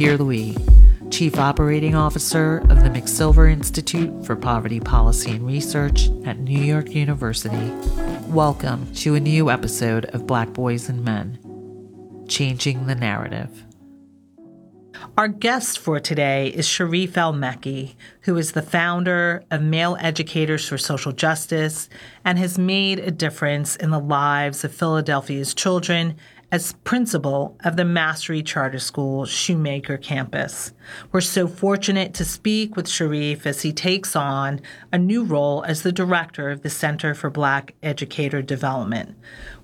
Pierre Louis, Chief Operating Officer of the McSilver Institute for Poverty Policy and Research at New York University. Welcome to a new episode of Black Boys and Men Changing the Narrative. Our guest for today is Sharif El Mekki, who is the founder of Male Educators for Social Justice and has made a difference in the lives of Philadelphia's children as principal of the Mastery Charter School Shoemaker campus. We're so fortunate to speak with Sharif as he takes on a new role as the director of the Center for Black Educator Development.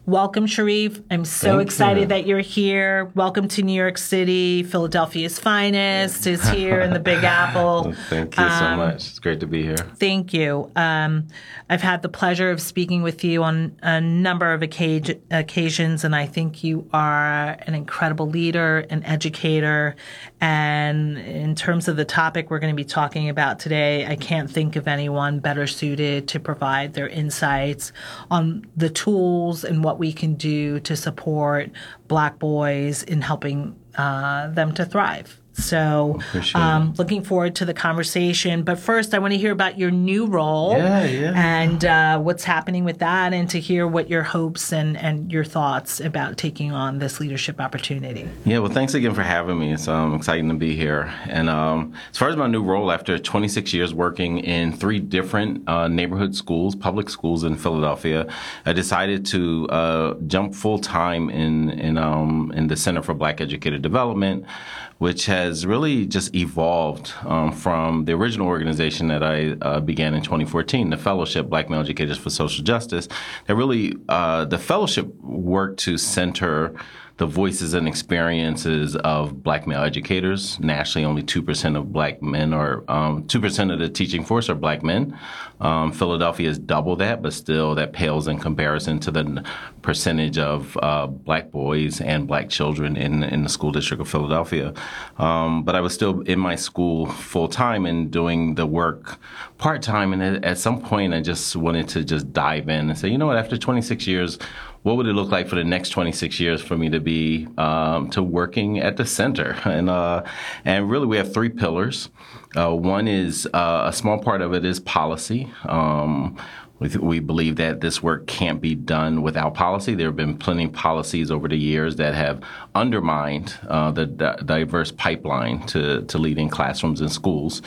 Welcome, Sharif. I'm so Thank excited you. that you're here. Welcome to New York City. Philadelphia's finest is here in the Big Apple. Thank you so Um, much. It's great to be here. Thank you. Um, I've had the pleasure of speaking with you on a number of occa- occasions, and I think you are an incredible leader, an educator. And in terms of the topic we're going to be talking about today, I can't think of anyone better suited to provide their insights on the tools and what we can do to support Black boys in helping uh, them to thrive. So, um, looking forward to the conversation. But first, I want to hear about your new role Yeah, yeah. and uh, what's happening with that, and to hear what your hopes and, and your thoughts about taking on this leadership opportunity. Yeah, well, thanks again for having me. It's um, exciting to be here. And um, as far as my new role, after 26 years working in three different uh, neighborhood schools, public schools in Philadelphia, I decided to uh, jump full time in in um, in the Center for Black Educator Development, which has really just evolved um, from the original organization that I uh, began in 2014, the Fellowship Black Male Educators for Social Justice. That really uh, the fellowship worked to center the voices and experiences of black male educators. Nationally, only 2% of black men are, um, 2% of the teaching force are black men. Um, Philadelphia is double that, but still that pales in comparison to the percentage of uh, black boys and black children in, in the school district of Philadelphia. Um, but I was still in my school full time and doing the work part time. And at, at some point, I just wanted to just dive in and say, you know what, after 26 years, what would it look like for the next 26 years for me to be um, to working at the center? And uh, and really we have three pillars. Uh, one is uh, a small part of it is policy. Um, we, we believe that this work can't be done without policy. There have been plenty of policies over the years that have undermined uh, the di- diverse pipeline to, to leading classrooms and schools.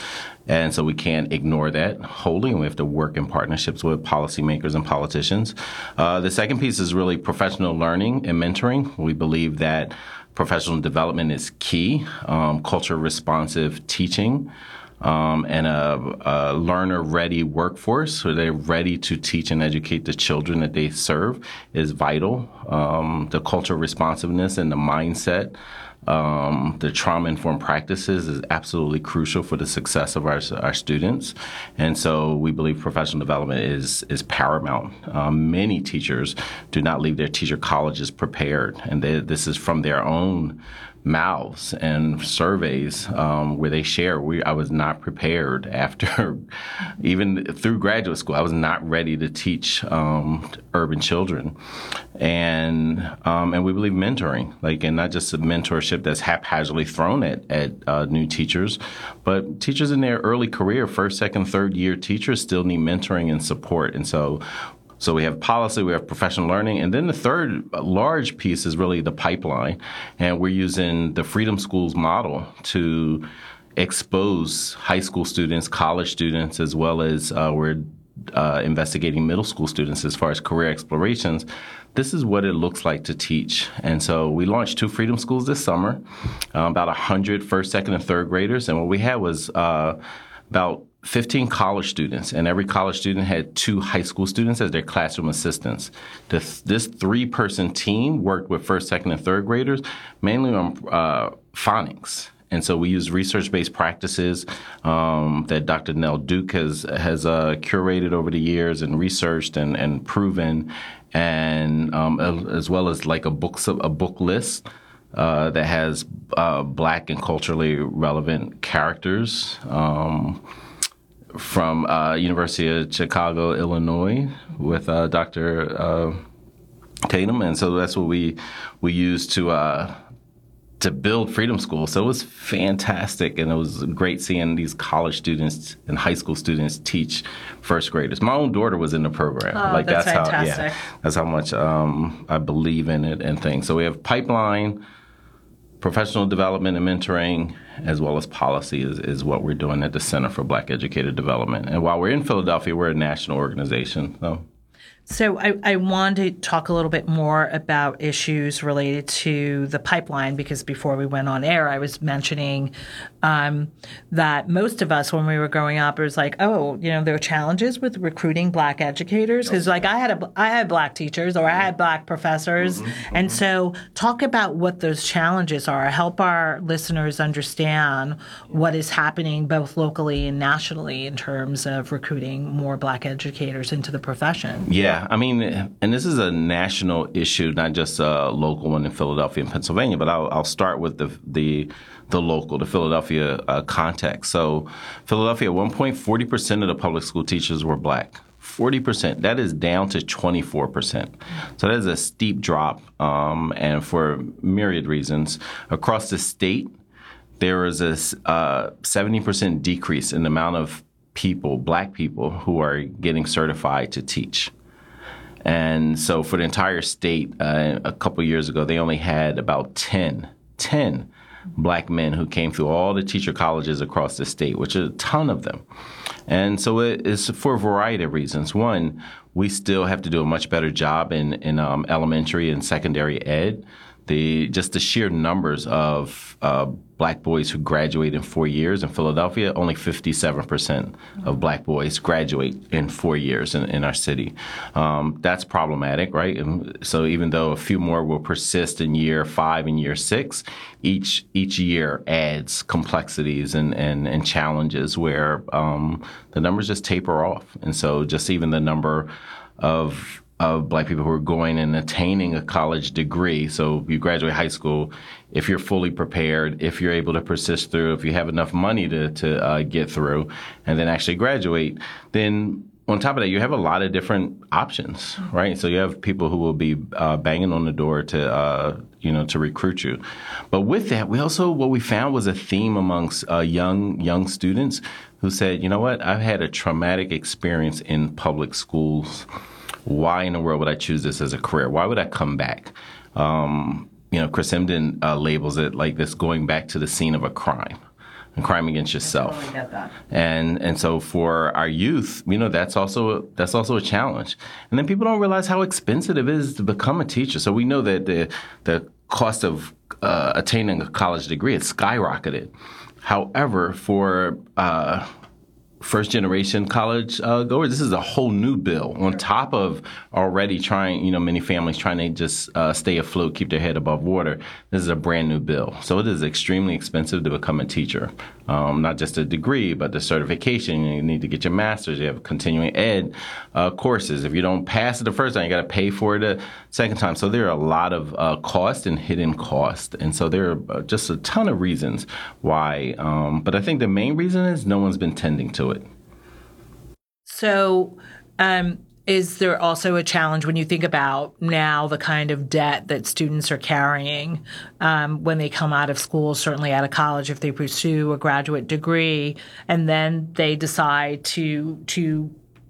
And so we can't ignore that wholly, and we have to work in partnerships with policymakers and politicians. Uh, the second piece is really professional learning and mentoring. We believe that professional development is key, um, culture responsive teaching. Um, and a, a learner ready workforce, so they're ready to teach and educate the children that they serve, is vital. Um, the cultural responsiveness and the mindset um, the trauma informed practices is absolutely crucial for the success of our, our students. And so we believe professional development is, is paramount. Um, many teachers do not leave their teacher colleges prepared, and they, this is from their own mouths and surveys um, where they share we I was not prepared after even through graduate school I was not ready to teach um, urban children. And um, and we believe mentoring like and not just a mentorship that's haphazardly thrown at at uh, new teachers but teachers in their early career first second third year teachers still need mentoring and support. And so so we have policy, we have professional learning, and then the third large piece is really the pipeline, and we're using the Freedom Schools model to expose high school students, college students, as well as uh, we're uh, investigating middle school students as far as career explorations. This is what it looks like to teach. And so we launched two Freedom Schools this summer, uh, about 100 first, second, and third graders. And what we had was uh, about 15 college students, and every college student had two high school students as their classroom assistants. This, this three person team worked with first, second, and third graders mainly on uh, phonics. And so we use research-based practices um, that Dr. Nell Duke has has uh, curated over the years and researched and, and proven, and um, as well as like a book a book list uh, that has uh, black and culturally relevant characters. Um, from uh, University of Chicago, Illinois, with uh, Dr. Uh, Tatum, and so that's what we we use to uh, to build Freedom School. So it was fantastic, and it was great seeing these college students and high school students teach first graders. My own daughter was in the program. Oh, like that's, that's how yeah, that's how much um, I believe in it and things. So we have pipeline, professional development and mentoring, as well as policy is, is what we're doing at the Center for Black Educator Development. And while we're in Philadelphia, we're a national organization. So so I, I want to talk a little bit more about issues related to the pipeline because before we went on air, I was mentioning um, that most of us, when we were growing up, it was like, oh, you know, there are challenges with recruiting black educators because, like, I had a, I had black teachers or I had black professors, mm-hmm, mm-hmm. and so talk about what those challenges are. Help our listeners understand what is happening both locally and nationally in terms of recruiting more black educators into the profession. Yeah. I mean, and this is a national issue, not just a local one in Philadelphia and Pennsylvania. But I'll, I'll start with the the the local, the Philadelphia uh, context. So, Philadelphia, at one point, forty percent of the public school teachers were black. 40%. That is down to 24%. So that is a steep drop, um, and for myriad reasons. Across the state, there is a uh, 70% decrease in the amount of people, black people, who are getting certified to teach. And so for the entire state, uh, a couple years ago, they only had about 10, 10 black men who came through all the teacher colleges across the state, which is a ton of them. And so it is for a variety of reasons. One, we still have to do a much better job in, in um, elementary and secondary ed the just the sheer numbers of uh, black boys who graduate in four years in Philadelphia, only 57% of black boys graduate in four years in, in our city. Um, that's problematic, right? And so even though a few more will persist in year five and year six, each each year adds complexities and, and, and challenges where um, the numbers just taper off. And so just even the number of of black people who are going and attaining a college degree. So you graduate high school, if you're fully prepared, if you're able to persist through, if you have enough money to, to uh, get through and then actually graduate, then on top of that, you have a lot of different options, right? So you have people who will be uh, banging on the door to, uh, you know, to recruit you. But with that, we also what we found was a theme amongst uh, young young students who said, you know what, I've had a traumatic experience in public schools why in the world would I choose this as a career? Why would I come back? Um, you know, Chris Emdin uh, labels it like this going back to the scene of a crime. And crime against yourself, totally and and so for our youth, you know that's also a, that's also a challenge. And then people don't realize how expensive it is to become a teacher. So we know that the the cost of uh, attaining a college degree has skyrocketed. However, for uh, first generation college uh, goers. This is a whole new bill on top of already trying, you know, many families trying to just uh, stay afloat, keep their head above water. This is a brand new bill. So it is extremely expensive to become a teacher. Um, not just a degree, but the certification. You need to get your master's. You have continuing ed uh, courses. If you don't pass it the first time, you got to pay for it a second time. So there are a lot of uh, cost and hidden cost. And so there are uh, just a ton of reasons why. Um, but I think the main reason is no one's been tending to it. So, um, is there also a challenge when you think about now the kind of debt that students are carrying um, when they come out of school, certainly out of college, if they pursue a graduate degree, and then they decide to to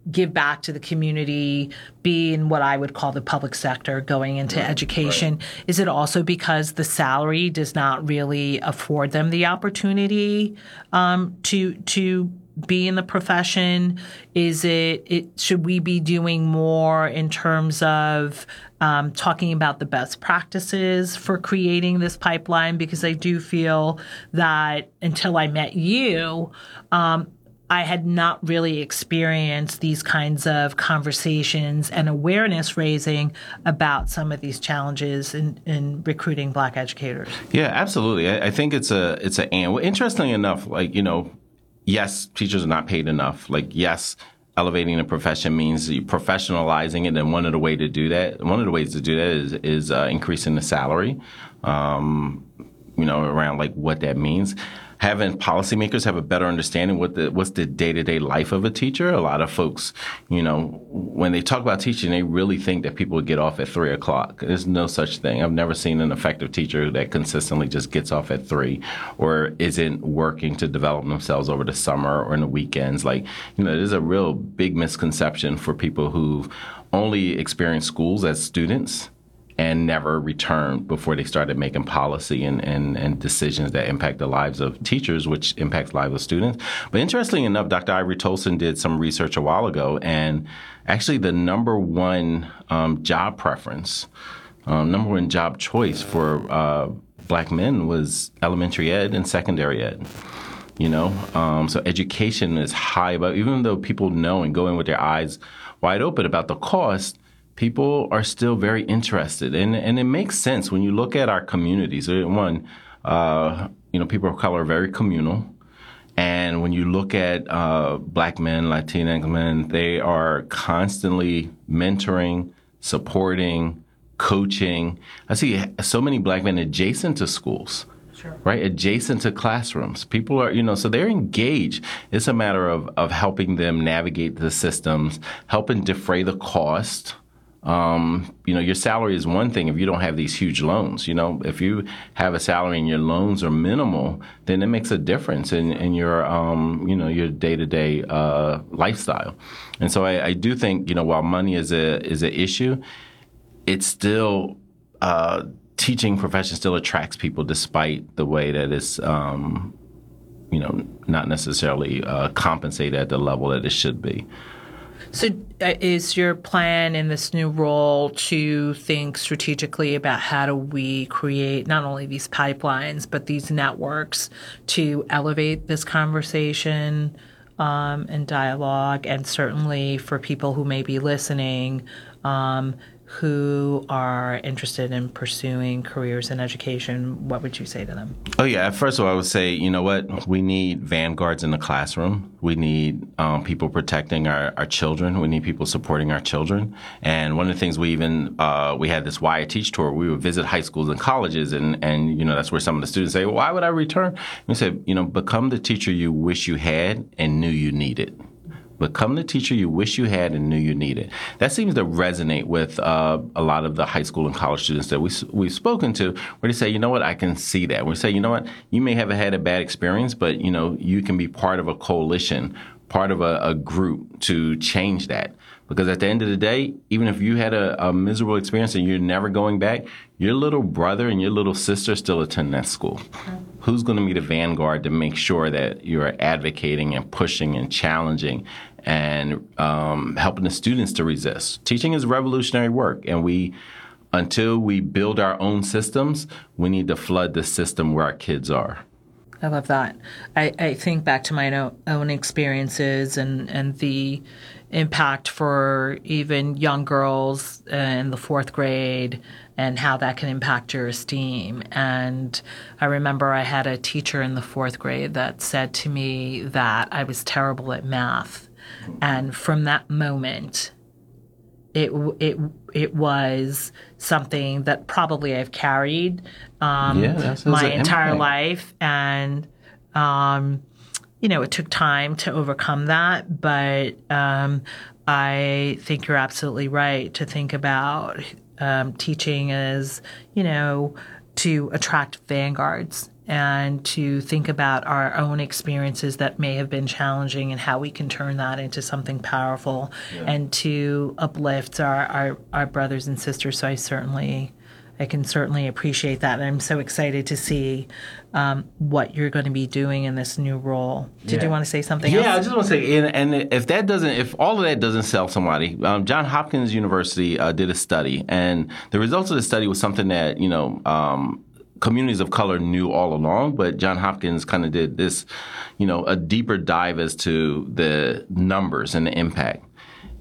give back to the community, be in what I would call the public sector, going into right, education? Right. Is it also because the salary does not really afford them the opportunity um, to to be in the profession? Is it, it should we be doing more in terms of um, talking about the best practices for creating this pipeline? Because I do feel that until I met you, um, I had not really experienced these kinds of conversations and awareness raising about some of these challenges in, in recruiting black educators. Yeah, absolutely. I, I think it's a it's a and. Interestingly enough, like you know, yes, teachers are not paid enough. Like, yes, elevating the profession means professionalizing it, and one of the way to do that, one of the ways to do that is, is uh, increasing the salary. Um, you know, around like what that means having policymakers have a better understanding what the what's the day to day life of a teacher. A lot of folks, you know, when they talk about teaching, they really think that people get off at three o'clock. There's no such thing. I've never seen an effective teacher that consistently just gets off at three or isn't working to develop themselves over the summer or in the weekends. Like, you know, there's a real big misconception for people who've only experienced schools as students and never returned before they started making policy and, and, and decisions that impact the lives of teachers, which impacts lives of students. But interestingly enough, Dr. Ivory Toldson did some research a while ago, and actually the number one um, job preference, um, number one job choice for uh, black men was elementary ed and secondary ed you know um, so education is high but even though people know and go in with their eyes wide open about the cost people are still very interested, and and it makes sense when you look at our communities. Uh, one, uh, you know, people of color are very communal. And when you look at uh, black men, Latinx men, they are constantly mentoring, supporting, coaching. I see so many black men adjacent to schools. Sure. Right, adjacent to classrooms. People are, you know, so they're engaged. It's a matter of, of helping them navigate the systems, helping defray the cost, um, you know, your salary is one thing if you don't have these huge loans. You know, if you have a salary and your loans are minimal, then it makes a difference in, in your, um, you know, your day to day lifestyle. And so I, I, do think, you know, while money is a is an issue, it's still uh, teaching profession still attracts people despite the way that it's, um, you know, not necessarily uh, compensated at the level that it should be. So, uh, is your plan in this new role to think strategically about how do we create not only these pipelines, but these networks to elevate this conversation um, and dialogue? And certainly for people who may be listening, um, who are interested in pursuing careers in education, what would you say to them? Oh, yeah. First of all, I would say, you know what? We need vanguards in the classroom. We need um, people protecting our, our children. We need people supporting our children. And one of the things we even, uh, we had this Why I Teach tour. We would visit high schools and colleges, and, and you know, that's where some of the students say, well, why would I return? And we said, you know, become the teacher you wish you had and knew you needed. Become the teacher you wish you had and knew you needed. That seems to resonate with uh, a lot of the high school and college students that we, we've spoken to, where they say, you know what, I can see that. We say, you know what, you may have had a bad experience, but you know, you can be part of a coalition, part of a, a group to change that. Because at the end of the day, even if you had a, a, miserable experience and you're never going back, your little brother and your little sister still attend that school. Who's going to be the vanguard to make sure that you're advocating and pushing and challenging and um, helping the students to resist. Teaching is revolutionary work, and we, until we build our own systems, we need to flood the system where our kids are. I love that. I, I think back to my own experiences and, and the impact for even young girls in the fourth grade and how that can impact your esteem. And I remember I had a teacher in the fourth grade that said to me that I was terrible at math and from that moment, it it it was something that probably I've carried um, yeah, my entire impact. life, and um, you know it took time to overcome that. But um, I think you're absolutely right to think about um, teaching as you know to attract vanguards and to think about our own experiences that may have been challenging and how we can turn that into something powerful yeah. and to uplift our, our, our brothers and sisters. So I certainly I can certainly appreciate that. And I'm so excited to see um, what you're going to be doing in this new role. Did yeah. you want to say something yeah, else? I just want to say, and, and, if that doesn't, if all of that doesn't sell somebody, um, John Hopkins University uh, did a study, and the results of the study was something that, you know, um, communities of color knew all along, but John Hopkins kind of did this, you know, a deeper dive as to the numbers and the impact.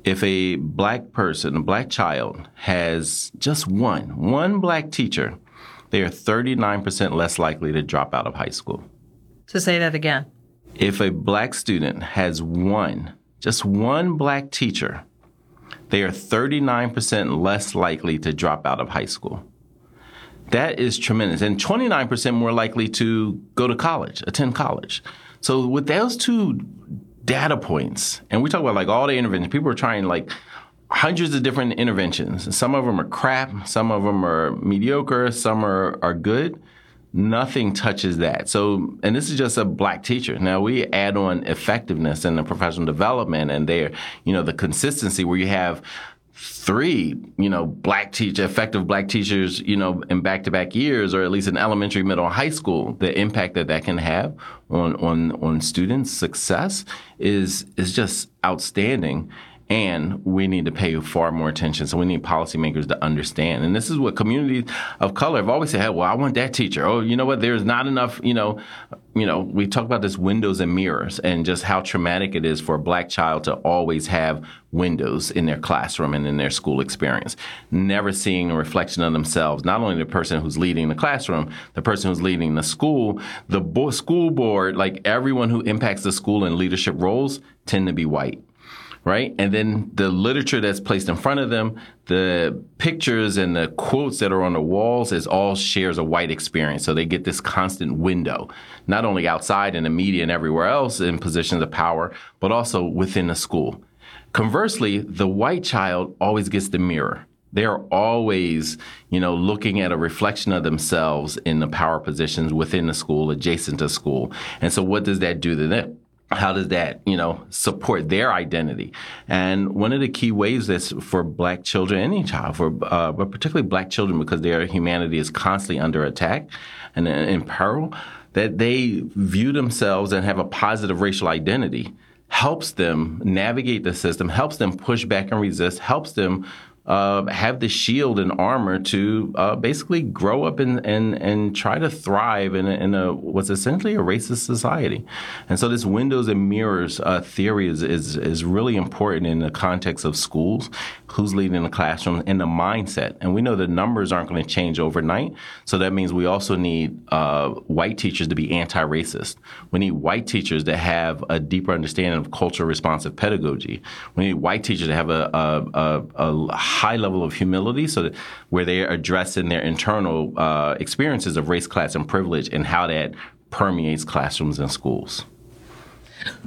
If a black person, a black child, has just one, one black teacher, they are 39% less likely to drop out of high school. So say that again. If a black student has one, just one black teacher, they are 39% less likely to drop out of high school that is tremendous. And 29% more likely to go to college, attend college. So with those two data points, and we talk about like all the interventions, people are trying like hundreds of different interventions. Some of them are crap, some of them are mediocre, some are, are good. Nothing touches that. So, and this is just a black teacher. Now we add on effectiveness and the professional development and there, you know, the consistency where you have three, you know, black teacher, effective black teachers, you know, in back-to-back years, or at least in elementary, middle, high school, the impact that that can have on on on students' success is is just outstanding and we need to pay far more attention. So we need policymakers to understand. And this is what communities of color have always said, hey, well, I want that teacher. Oh, you know what? There's not enough, you know, you know, we talk about this windows and mirrors and just how traumatic it is for a black child to always have windows in their classroom and in their school experience. Never seeing a reflection of themselves, not only the person who's leading the classroom, the person who's leading the school, the bo- school board, like everyone who impacts the school in leadership roles tend to be white right? And then the literature that's placed in front of them, the pictures and the quotes that are on the walls is all shares a white experience. So they get this constant window, not only outside in the media and everywhere else in positions of power, but also within the school. Conversely, the white child always gets the mirror. They're always, you know, looking at a reflection of themselves in the power positions within the school, adjacent to school. And so what does that do to them? How does that you know support their identity? And one of the key ways that's for black children any child for uh, but particularly black children because their humanity is constantly under attack and in peril that they view themselves and have a positive racial identity helps them navigate the system helps them push back and resist helps them uh, have the shield and armor to uh, basically grow up and, and, and try to thrive in a, in a what's essentially a racist society. And so this windows and mirrors uh, theory is, is, is really important in the context of schools, who's leading the classroom, and the mindset. And we know the numbers aren't going to change overnight. So that means we also need uh, white teachers to be anti-racist. We need white teachers to have a deeper understanding of culture responsive pedagogy. We need white teachers to have a, a, a, a high level of humility so that where they are addressing their internal uh, experiences of race, class, and privilege and how that permeates classrooms and schools.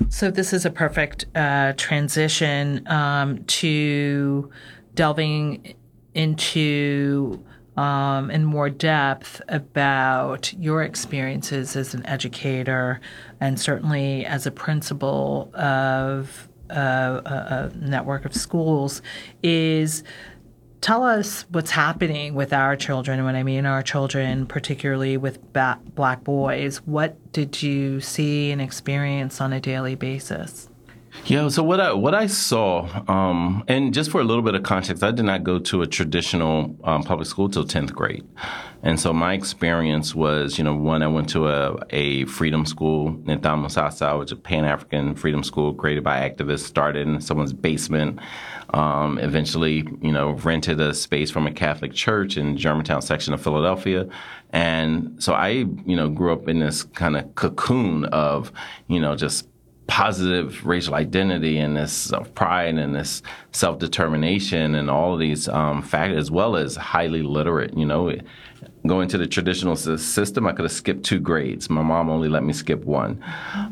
So, this is a perfect uh, transition um, to delving into um, in more depth about your experiences as an educator and certainly as a principal of a, a network of schools is tell us what's happening with our children. When I mean our children, particularly with ba- black boys, what did you see and experience on a daily basis? Yeah, so what I what I saw, um, and just for a little bit of context, I did not go to a traditional um, public school till tenth grade, and so my experience was, you know, one I went to a, a freedom school in Nidhamu Sasa, which is a Pan African freedom school created by activists, started in someone's basement. Um, eventually, you know, rented a space from a Catholic church in Germantown section of Philadelphia, and so I, you know, grew up in this kind of cocoon of, you know, just positive racial identity and this self pride and this self determination and all of these um, factors, as well as highly literate. You know, going to the traditional system, I could have skipped two grades. My mom only let me skip one.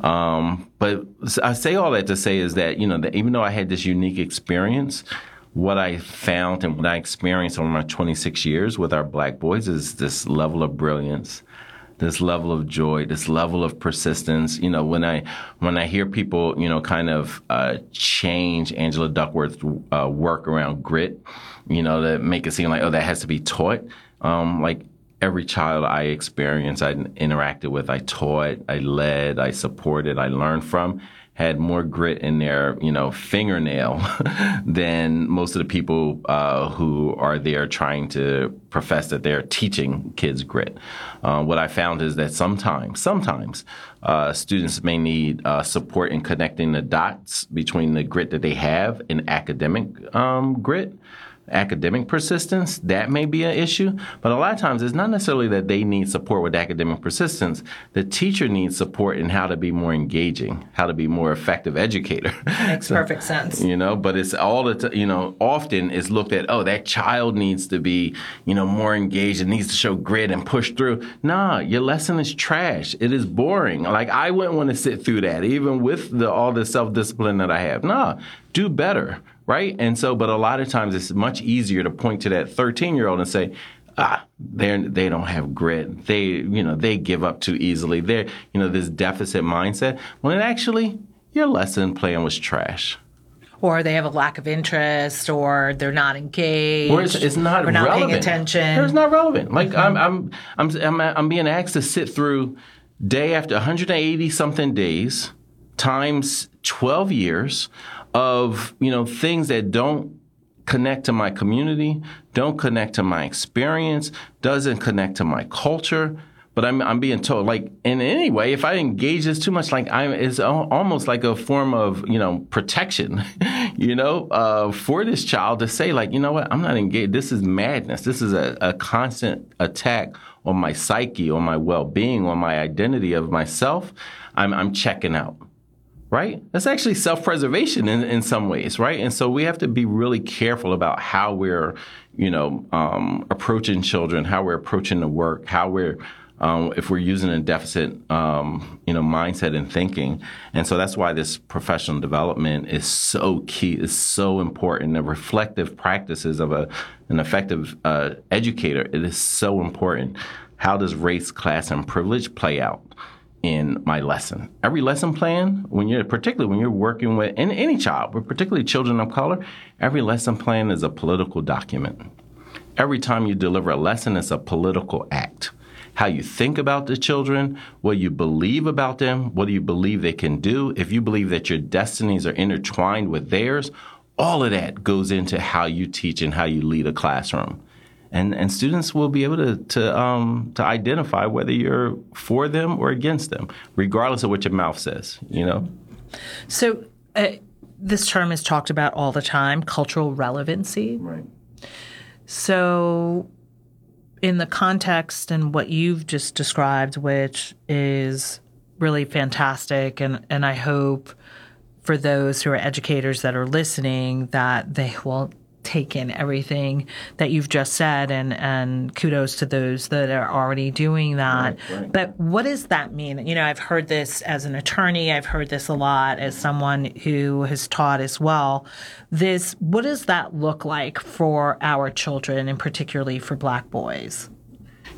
Um, but I say all that to say is that you know, that even though I had this unique experience. What I found and what I experienced over my 26 years with our black boys is this level of brilliance, this level of joy, this level of persistence. You know, when I when I hear people, you know, kind of uh, change Angela Duckworth's uh, work around grit, you know, that make it seem like oh that has to be taught. Um, like every child I experienced, I interacted with, I taught, I led, I supported, I learned from had more grit in their, you know, fingernail than most of the people uh, who are there trying to profess that they're teaching kids grit. Uh, what I found is that sometimes, sometimes uh, students may need uh, support in connecting the dots between the grit that they have and academic um, grit academic persistence, that may be an issue. But a lot of times it's not necessarily that they need support with academic persistence. The teacher needs support in how to be more engaging, how to be more effective educator. Makes so, perfect sense. You know, but it's all the, t- you know, often it's looked at, oh, that child needs to be, you know, more engaged and needs to show grit and push through. Nah, your lesson is trash. It is boring. Like I wouldn't want to sit through that, even with the, all the self discipline that I have. Nah, do better right? And so, but a lot of times it's much easier to point to that 13 year old and say, ah, they they don't have grit. They you know they give up too easily. They're you know this deficit mindset. When actually your lesson plan was trash. Or they have a lack of interest, or they're not engaged, or it's, it's not or not paying attention. It's not relevant. Like mm-hmm. I'm, I'm I'm I'm I'm being asked to sit through day after 180 something days times 12 years of you know things that don't connect to my community, don't connect to my experience, doesn't connect to my culture. But I'm, I'm being told, like, in any way, if I engage this too much, like, I'm, it's almost like a form of, you know, protection, you know, uh, for this child to say, like, you know what, I'm not engaged. This is madness. This is a, a constant attack on my psyche, on my well being, on my identity of myself. I'm, I'm checking out right? That's actually self preservation in, in some ways, right? And so we have to be really careful about how we're, you know, um, approaching children, how we're approaching the work, how we're, um, if we're using a deficit, um, you know, mindset and thinking. And so that's why this professional development is so key, is so important. The reflective practices of a, an effective uh, educator, it is so important. How does race, class, and privilege play out? In my lesson. Every lesson plan, when you're particularly when you're working with any, any child, but particularly children of color, every lesson plan is a political document. Every time you deliver a lesson, it's a political act. How you think about the children, what you believe about them, what do you believe they can do, if you believe that your destinies are intertwined with theirs, all of that goes into how you teach and how you lead a classroom and and students will be able to to um, to identify whether you're for them or against them, regardless of what your mouth says. You know. So. Uh, this term is talked about all the time cultural relevancy. Right. So, in the context and what you've just described, which is really fantastic, and, and I hope for those who are educators that are listening that they will taken everything that you've just said and and kudos to those that are already doing that. Right, right. but what does that mean? You know i've heard this as an attorney. I've heard this a lot as someone who has taught as well. This what does that look like for our children and particularly for black boys?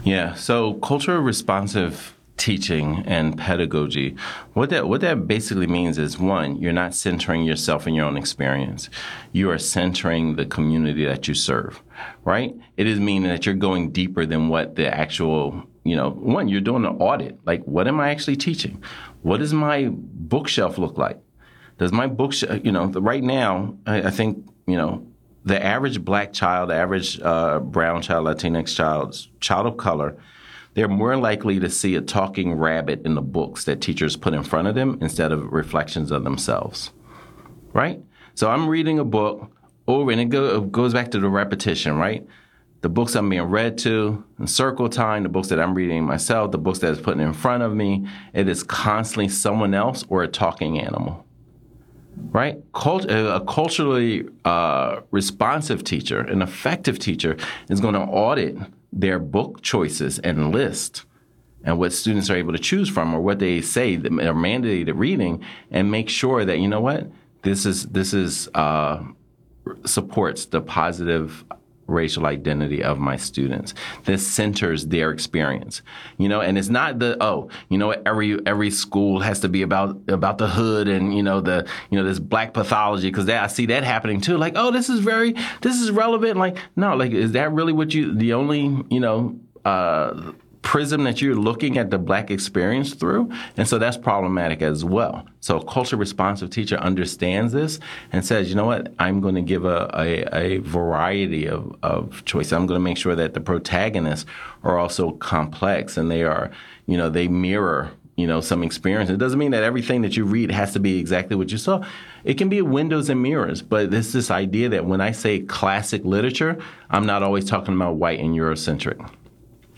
Yeah so culturally responsive teaching and pedagogy. What that what that basically means is one, you're not centering yourself in your own experience. You are centering the community that you serve, right? It is meaning that you're going deeper than what the actual, you know, one, you're doing an audit. Like what am I actually teaching? What does my bookshelf look like? Does my bookshelf, you know, right now, I, I think, you know, the average black child, average uh, brown child, Latinx child, child of color they're more likely to see a talking rabbit in the books that teachers put in front of them instead of reflections of themselves. Right? So I'm reading a book over, and it, go, it goes back to the repetition, right? The books I'm being read to, in circle time, the books that I'm reading myself, the books that is put in front of me, it is constantly someone else or a talking animal right? Cult- a culturally uh, responsive teacher, an effective teacher, is going to audit their book choices and list and what students are able to choose from or what they say are mandated reading and make sure that you know what? This is this is uh, supports the positive racial identity of my students. This centers their experience. You know, and it's not the oh, you know, every every school has to be about about the hood and you know the you know this black pathology because I see that happening too. Like oh, this is very this is relevant. Like no, like is that really what you the only you know uh, prism that you're looking at the black experience through. And so that's problematic as well. So a culture responsive teacher understands this and says, you know what, I'm going to give a, a, a variety of, of choices. I'm going to make sure that the protagonists are also complex and they are, you know, they mirror you know, some experience. It doesn't mean that everything that you read has to be exactly what you saw. It can be windows and mirrors, but it's this idea that when I say classic literature, I'm not always talking about white and Eurocentric.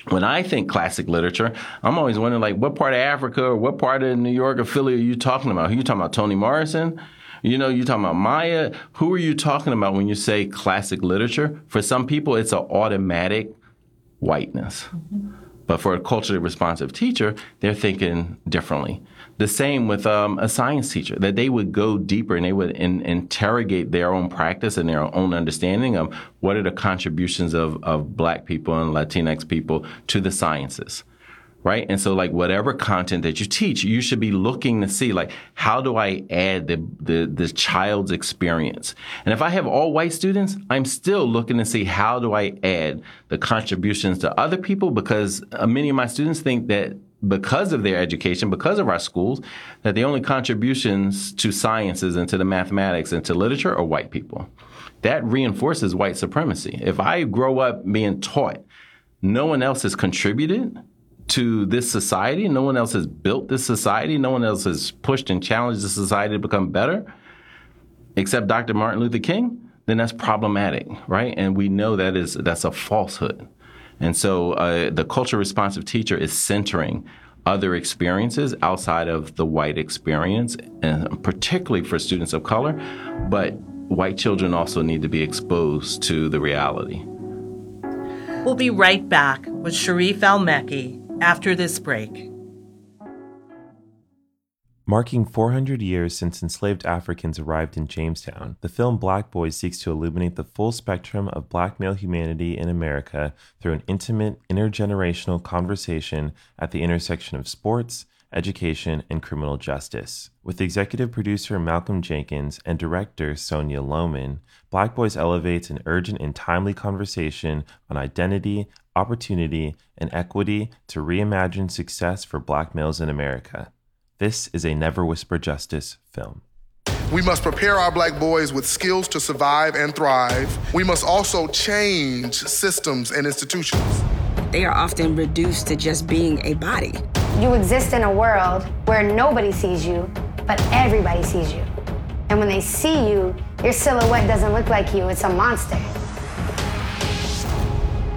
When I think classic literature, I'm always wondering, like, what part of Africa or what part of New York or Philly are you talking about? Are you talking about Toni Morrison? You know, you're talking about Maya. Who are you talking about when you say classic literature? For some people, it's an automatic whiteness. Mm-hmm. But for a culturally responsive teacher, they're thinking differently. The same with um, a science teacher, that they would go deeper and they would in, interrogate their own practice and their own understanding of what are the contributions of, of black people and Latinx people to the sciences right? And so like whatever content that you teach, you should be looking to see like how do I add the the, the child's experience? And if I have all white students, I'm still looking to see how do I add the contributions to other people because uh, many of my students think that because of their education, because of our schools, that the only contributions to sciences and to the mathematics and to literature are white people. That reinforces white supremacy. If I grow up being taught no one else has contributed, to this society. No one else has built this society. No one else has pushed and challenged the society to become better except Dr. Martin Luther King. Then that's problematic, right? And we know that is that's a falsehood. And so uh, the culture responsive teacher is centering other experiences outside of the white experience, and particularly for students of color. But white children also need to be exposed to the reality. We'll be right back with Sharif El Mekki after this break. Marking 400 years since enslaved Africans arrived in Jamestown, the film Black Boys seeks to illuminate the full spectrum of black male humanity in America through an intimate, intergenerational conversation at the intersection of sports, education, and criminal justice. With executive producer Malcolm Jenkins and director Sonia Lowman, Black Boys elevates an urgent and timely conversation on identity, opportunity, and equity to reimagine success for black males in America. This is a Never Whisper Justice film. We must prepare our black boys with skills to survive and thrive. We must also change systems and institutions. They are often reduced to just being a body. You exist in a world where nobody sees you, but everybody sees you. And when they see you, your silhouette doesn't look like you, it's a monster.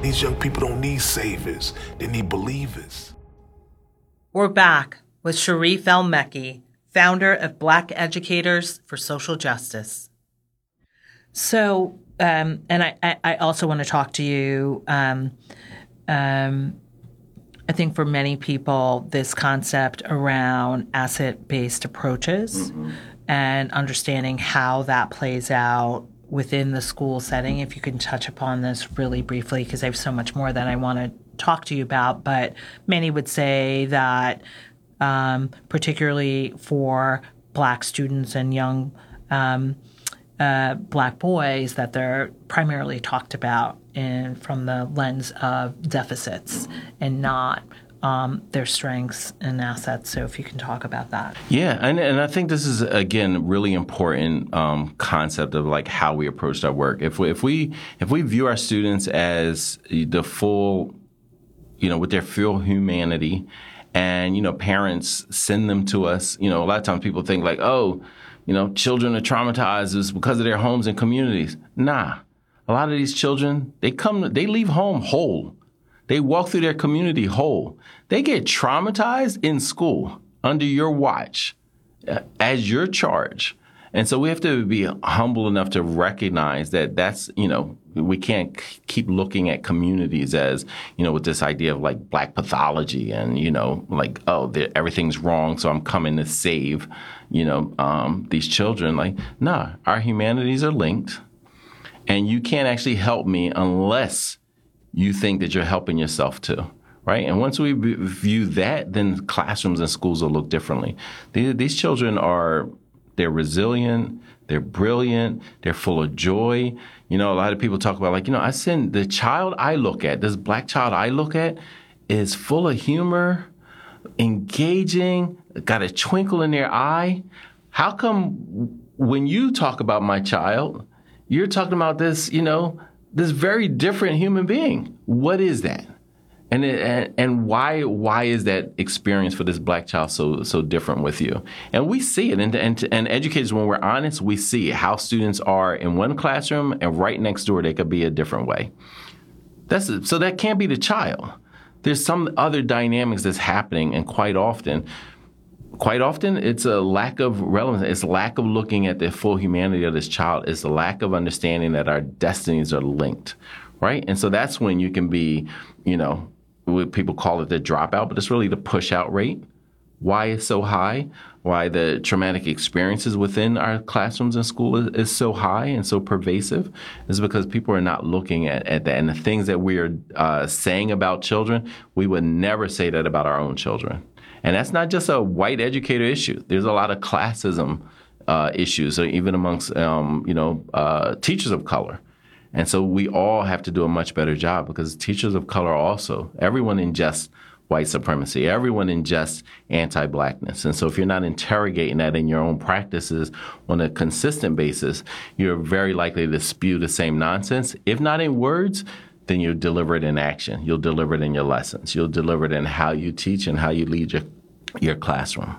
These young people don't need saviors, they need believers. We're back with Sharif El Mekki, founder of Black Educators for Social Justice. So, um, and I, I also want to talk to you. Um, um, I think for many people, this concept around asset based approaches mm-hmm. and understanding how that plays out within the school setting, if you can touch upon this really briefly, because I have so much more that I want to talk to you about. But many would say that, um, particularly for Black students and young um, uh, Black boys, that they're primarily talked about in from the lens of deficits and not um, their strengths and assets. So if you can talk about that. Yeah, and, and I think this is again really important um, concept of like how we approach our work. If we, if we if we view our students as the full, you know, with their full humanity, and you know, parents send them to us. You know, a lot of times people think like, oh, you know, children are traumatized because of their homes and communities. Nah, a lot of these children they come they leave home whole they walk through their community whole. They get traumatized in school under your watch uh, as your charge. And so we have to be humble enough to recognize that that's, you know, we can't keep looking at communities as, you know, with this idea of like black pathology and, you know, like, oh, everything's wrong, so I'm coming to save, you know, um, these children. Like, nah, our humanities are linked. And you can't actually help me unless you think that you're helping yourself too right? And once we view that, then classrooms and schools will look differently. These children are they're resilient, they're brilliant, they're full of joy. You know, a lot of people talk about like, you know, I send the child I look at, this black child I look at, is full of humor, engaging, got a twinkle in their eye. How come when you talk about my child, you're talking about this, you know, this very different human being. What is that? And, it, and why why is that experience for this black child so so different with you? And we see it, and and, and educators, when we're honest, we see how students are in one classroom, and right next door they could be a different way. That's so that can't be the child. There's some other dynamics that's happening, and quite often, quite often it's a lack of relevance. It's lack of looking at the full humanity of this child. It's a lack of understanding that our destinies are linked, right? And so that's when you can be, you know, people call it the dropout, but it's really the push out rate. Why it's so high? Why the traumatic experiences within our classrooms and school is, is, so high and so pervasive is because people are not looking at, at that. And the things that we are uh, saying about children, we would never say that about our own children. And that's not just a white educator issue. There's a lot of classism uh, issues, even amongst um, you know uh, teachers of color. And so we all have to do a much better job because teachers of color also, everyone ingests white supremacy. Everyone ingests anti blackness. And so if you're not interrogating that in your own practices on a consistent basis, you're very likely to spew the same nonsense. If not in words, then you'll deliver it in action. You'll deliver it in your lessons. You'll deliver it in how you teach and how you lead your, your classroom.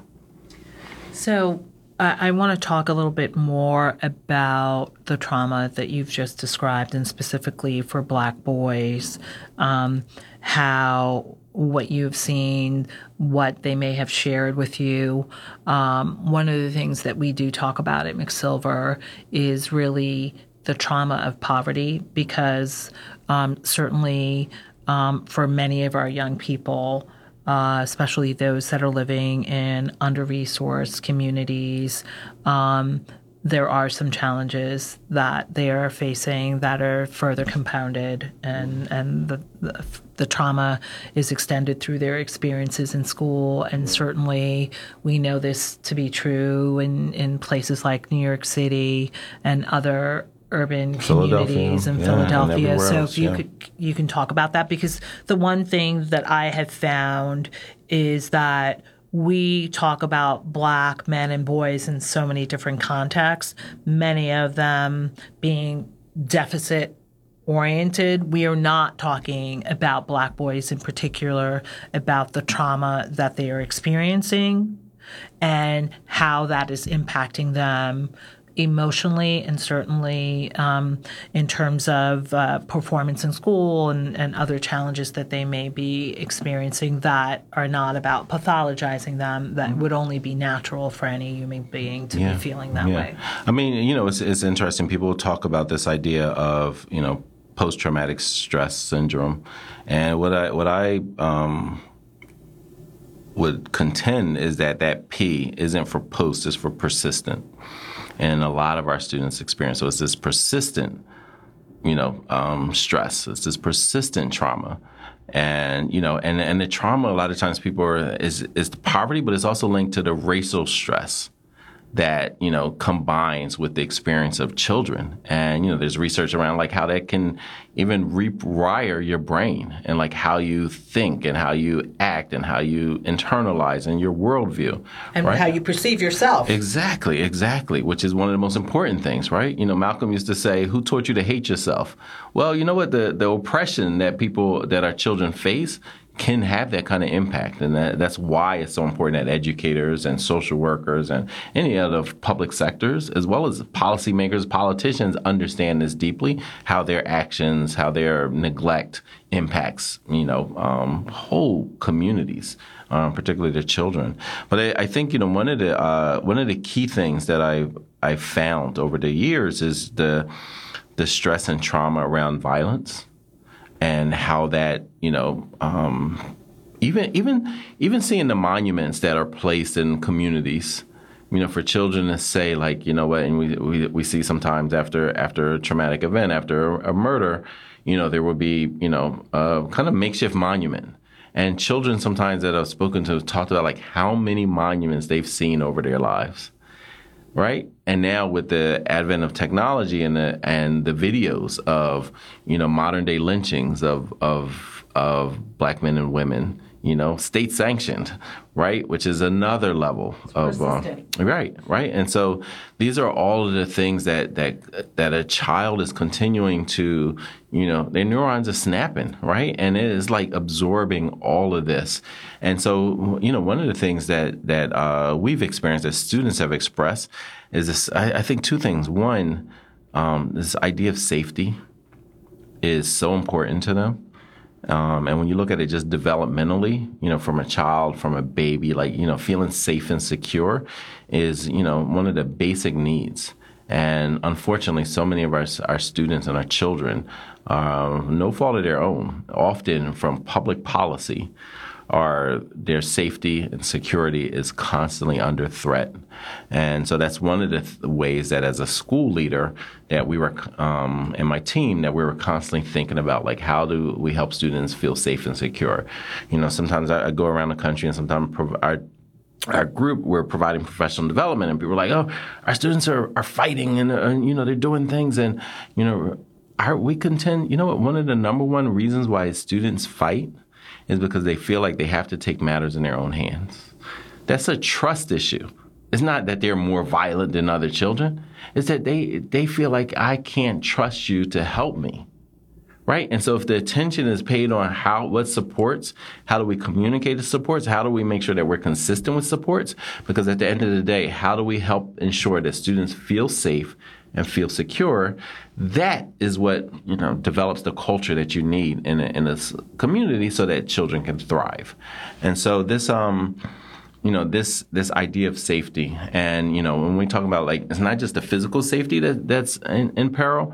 So, I want to talk a little bit more about the trauma that you've just described, and specifically for Black boys, um, how what you've seen, what they may have shared with you. Um, one of the things that we do talk about at McSilver is really the trauma of poverty, because um, certainly um, for many of our young people, uh, especially those that are living in under resourced communities. Um, there are some challenges that they are facing that are further compounded, and, and the, the, the trauma is extended through their experiences in school. And certainly, we know this to be true in, in places like New York City and other urban communities in yeah, Philadelphia. And so else, if you yeah. could you can talk about that because the one thing that I have found is that we talk about black men and boys in so many different contexts, many of them being deficit oriented. We are not talking about black boys in particular, about the trauma that they are experiencing and how that is impacting them emotionally and certainly um, in terms of uh, performance in school and, and other challenges that they may be experiencing that are not about pathologizing them, that mm-hmm. would only be natural for any human being to yeah. be feeling that yeah. way. I mean, you know, it's, it's interesting. People talk about this idea of, you know, post traumatic stress syndrome. And what I, what I, um, would contend is that that P isn't for post, it's for persistent and a lot of our students experience. So it's this persistent, you know, um, stress. It's this persistent trauma, and you know, and and the trauma a lot of times people are is is the poverty, but it's also linked to the racial stress that you know combines with the experience of children. And you know there's research around like how that can even rewire your brain and like how you think and how you act and how you internalize and your worldview and right? how you perceive yourself. Exactly exactly which is one of the most important things right? You know malcolm used to say who taught you to hate yourself? Well you know what? The the oppression that people that our children face can have that kind of impact. And that, that's why it's so important that educators and social workers and any other public sectors, as well as policymakers, politicians, understand this deeply, how their actions, how their neglect impacts, you know, um, whole communities. Um, particularly the children, but I, I, think you know one of the uh, one of the key things that I I found over the years is the the stress and trauma around violence and how that you know um, even even even seeing the monuments that are placed in communities you know for children to say like you know what and we we, we see sometimes after after a traumatic event after a, a murder you know there will be you know a kind of makeshift monument. And children sometimes that I've spoken to have talked about like how many monuments they've seen over their lives right? And now with the advent of technology and the and the videos of you know modern day lynchings of of of black men and women, you know, state sanctioned, right? Which is another level of uh, right, right. And so these are all of the things that that that a child is continuing to, you know, their neurons are snapping, right? And it is like absorbing all of this. And so, you know, one of the things that that uh, we've experienced, that students have expressed, is this. I, I think two things. One, um, this idea of safety is so important to them um, and when you look at it just developmentally, you know, from a child, from a baby, like, you know, feeling safe and secure is, you know, one of the basic needs. And unfortunately, so many of our, our students and our children, uh, no fault of their own, often from public policy, are their safety and security is constantly under threat. And so that's one of the th- ways that as a school leader that we were, um, and my team, that we were constantly thinking about, like, how do we help students feel safe and secure? You know, sometimes I, I go around the country and sometimes prov- our our group we're providing professional development and people are like oh our students are, are fighting and, uh, you know they're doing things and you know are we contend you know what one of the number one reasons why students fight is because they feel like they have to take matters in their own hands. That's a trust issue. It's not that they're more violent than other children. It's that they they feel like I can't trust you to help me. Right? And so if the attention is paid on how what supports, how do we communicate the supports, how do we make sure that we're consistent with supports? Because at the end of the day, how do we help ensure that students feel safe and feel secure, that is what you know develops the culture that you need in a, in a community so that children can thrive. And so this um you know this this idea of safety and you know when we talk about like it's not just the physical safety that that's in, in peril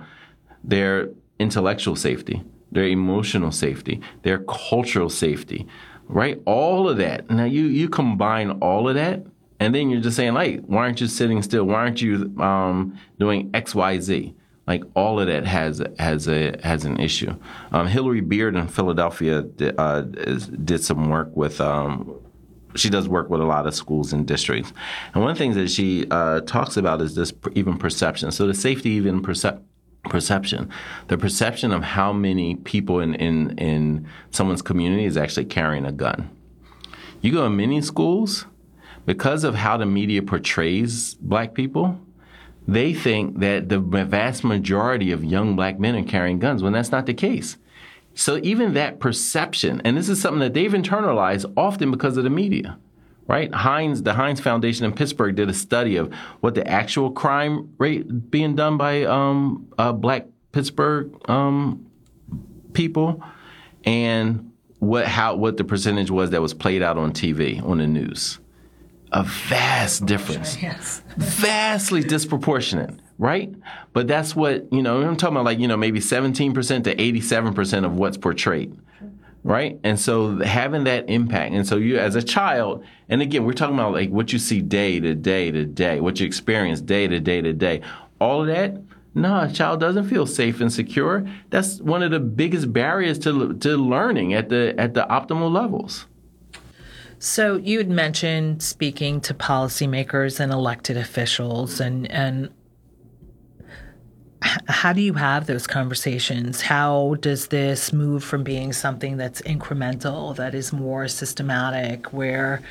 their intellectual safety their emotional safety their cultural safety right all of that now you you combine all of that and then you're just saying, like, why aren't you sitting still? Why aren't you um, doing X, Y, Z? Like all of that has has a has an issue. Um, Hillary Beard in Philadelphia did, uh, did some work with. Um, she does work with a lot of schools and districts, and one of the things that she uh, talks about is this even perception. So the safety even percep- perception, the perception of how many people in, in in someone's community is actually carrying a gun. You go in many schools, because of how the media portrays black people, they think that the vast majority of young black men are carrying guns when that's not the case. So even that perception, and this is something that they've internalized often because of the media, right? Heinz, the Heinz Foundation in Pittsburgh did a study of what the actual crime rate being done by um, uh, black Pittsburgh um, people, and what how what the percentage was that was played out on TV on the news a vast difference. Yes. Vastly disproportionate, right? But that's what, you know, I'm talking about like, you know, maybe 17% to 87% of what's portrayed. Right. And so having that impact. And so you as a child, and again, we're talking about like what you see day to day to day, what you experience day to day to day. All of that, no, a child doesn't feel safe and secure. That's one of the biggest barriers to to learning at the at the optimal levels. So you had mentioned speaking to policymakers and elected officials, and and how do you have those conversations? How does this move from being something that's incremental, that is more systematic, where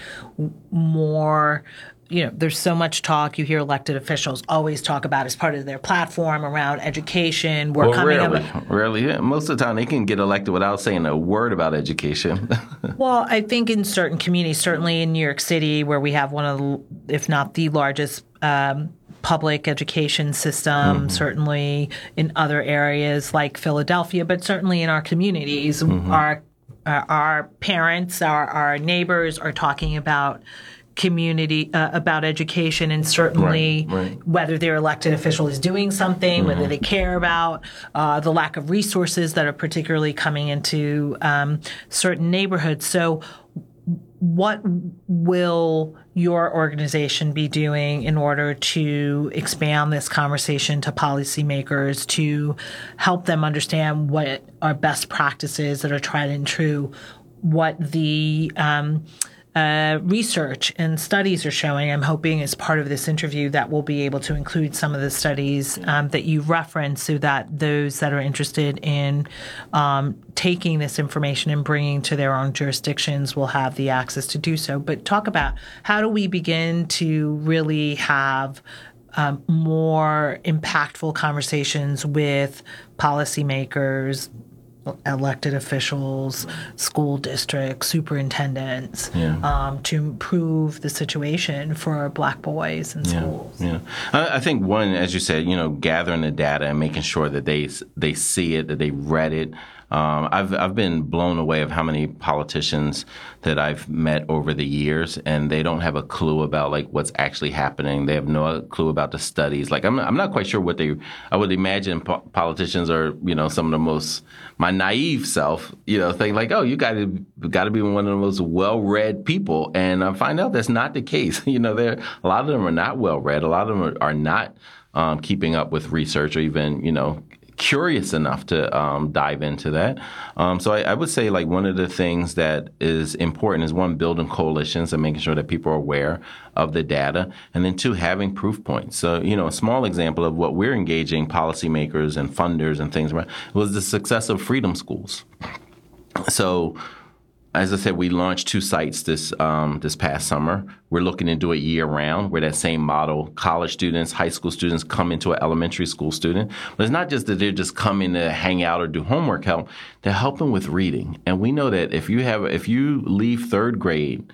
more you know, there's so much talk you hear elected officials always talk about as part of their platform around education. We're well, coming rarely, up. Rarely, yeah. most of the time they can get elected without saying a word about education. well, I think in certain communities, certainly in New York City, where we have one of, the, if not the largest. Um, public education system, mm-hmm. certainly in other areas like Philadelphia, but certainly in our communities, mm-hmm. our our parents, our, our neighbors are talking about community uh, about education and certainly right, right. whether their elected official is doing something mm-hmm. whether they care about uh, the lack of resources that are particularly coming into um, certain neighborhoods so what will your organization be doing in order to expand this conversation to policymakers to help them understand what are best practices that are tried and true what the um, uh, research and studies are showing. I'm hoping as part of this interview that we'll be able to include some of the studies um, that you referenced so that those that are interested in um, taking this information and bringing to their own jurisdictions will have the access to do so. But talk about how do we begin to really have um, more impactful conversations with policymakers, elected officials, school districts, superintendents yeah. um, to improve the situation for black boys in yeah. schools. Yeah, I, I, think one, as you said, you know, gathering the data and making sure that they they see it, that they read it, um, I've I've been blown away of how many politicians that I've met over the years, and they don't have a clue about like what's actually happening. They have no clue about the studies. Like I'm I'm not quite sure what they. I would imagine po- politicians are you know some of the most my naive self you know think like oh you got to got to be one of the most well read people, and I find out that's not the case. you know, there a lot of them are not well read. A lot of them are, are not. Um, keeping up with research or even you know curious enough to um, dive into that. Um, so I, I, would say like one of the things that is important is one building coalitions and making sure that people are aware of the data, and then two having proof points. So you know a small example of what we're engaging policymakers and funders and things around was the success of freedom schools. So as I said, we launched two sites this um, this past summer. We're looking to do it year round, where that same model, college students, high school students come into an elementary school student. But it's not just that they're just coming to hang out or do homework help. They're helping with reading, and we know that if you have if you leave third grade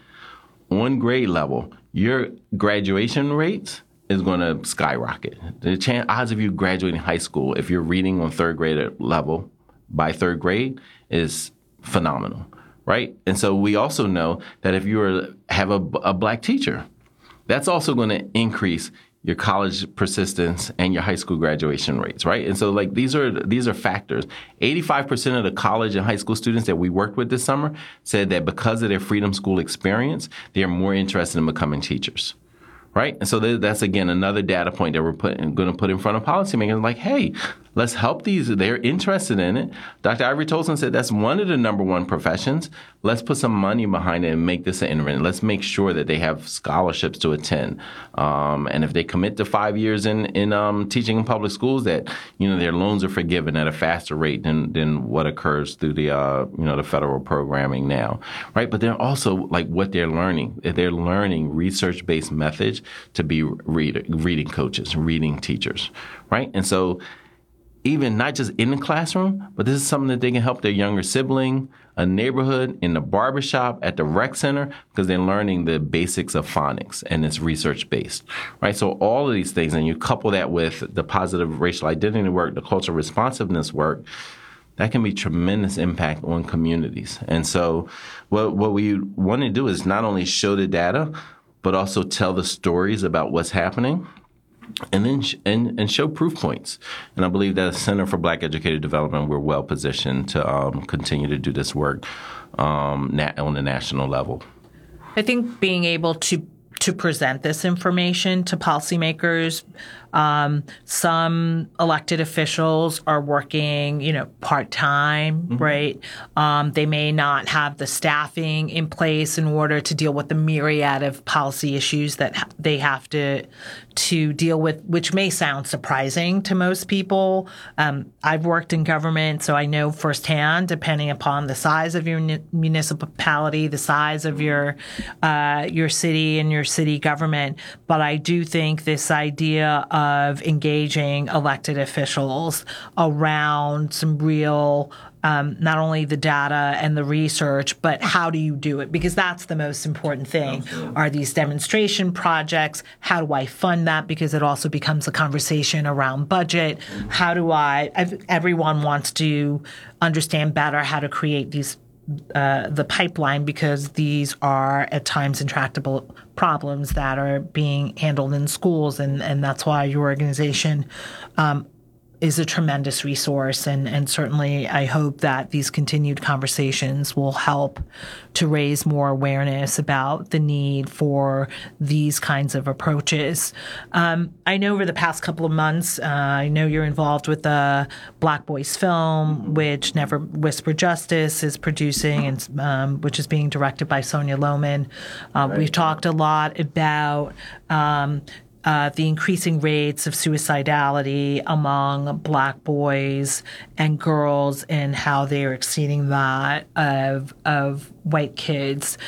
on grade level, your graduation rates is going to skyrocket. The chance, odds of you graduating high school if you're reading on third grade level by third grade is phenomenal right? And so we also know that if you are, have a, a black teacher, that's also going to increase your college persistence and your high school graduation rates, right? And so like these are these are factors. 85% of the college and high school students that we worked with this summer said that because of their freedom school experience, they are more interested in becoming teachers right? And so that's again another data point that we're putting, going to put in front of policymakers. Like, hey, let's help these. They're interested in it. Dr. Ivory Toldson said that's one of the number one professions. Let's put some money behind it and make this an intervention. Let's make sure that they have scholarships to attend. Um, and if they commit to five years in in um, teaching in public schools, that you know their loans are forgiven at a faster rate than than what occurs through the uh, you know the federal programming now, right? But they're also like what they're learning. They're learning research based methods to be read, reading coaches, reading teachers, right? And so even not just in the classroom, but this is something that they can help their younger sibling, a neighborhood, in the barbershop, at the rec center, because they're learning the basics of phonics and it's research based, right? So all of these things, and you couple that with the positive racial identity work, the cultural responsiveness work, that can be tremendous impact on communities. And so what, what we want to do is not only show the data, but also tell the stories about what's happening and then sh- and, and show proof points. And I believe that the Center for Black Educator Development, we're well positioned to um, continue to do this work um, na- on the national level. I think being able to to present this information to policymakers. Um, some elected officials are working, you know, part time, mm-hmm. right? Um, they may not have the staffing in place in order to deal with the myriad of policy issues that they have to to deal with, which may sound surprising to most people. Um, I've worked in government, so I know firsthand, depending upon the size of your municipality, the size of your uh, your city and your city government. But I do think this idea of engaging elected officials around some real um, not only the data and the research, but how do you do it? Because that's the most important thing. Absolutely. Are these demonstration projects? How do I fund that? Because it also becomes a conversation around budget. How do I? Everyone wants to understand better how to create these. Uh, the pipeline because these are at times intractable problems that are being handled in schools, and, and that's why your organization um, is a tremendous resource. And, and certainly, I hope that these continued conversations will help to raise more awareness about the need for these kinds of approaches. Um, I know over the past couple of months, uh, I know you're involved with the Black Boys film, which Never Whisper Justice is producing, and um, which is being directed by Sonia Lowman. Uh, right. We've talked a lot about um, uh, the increasing rates of suicidality among black boys and girls and how they're exceeding that of of white kids.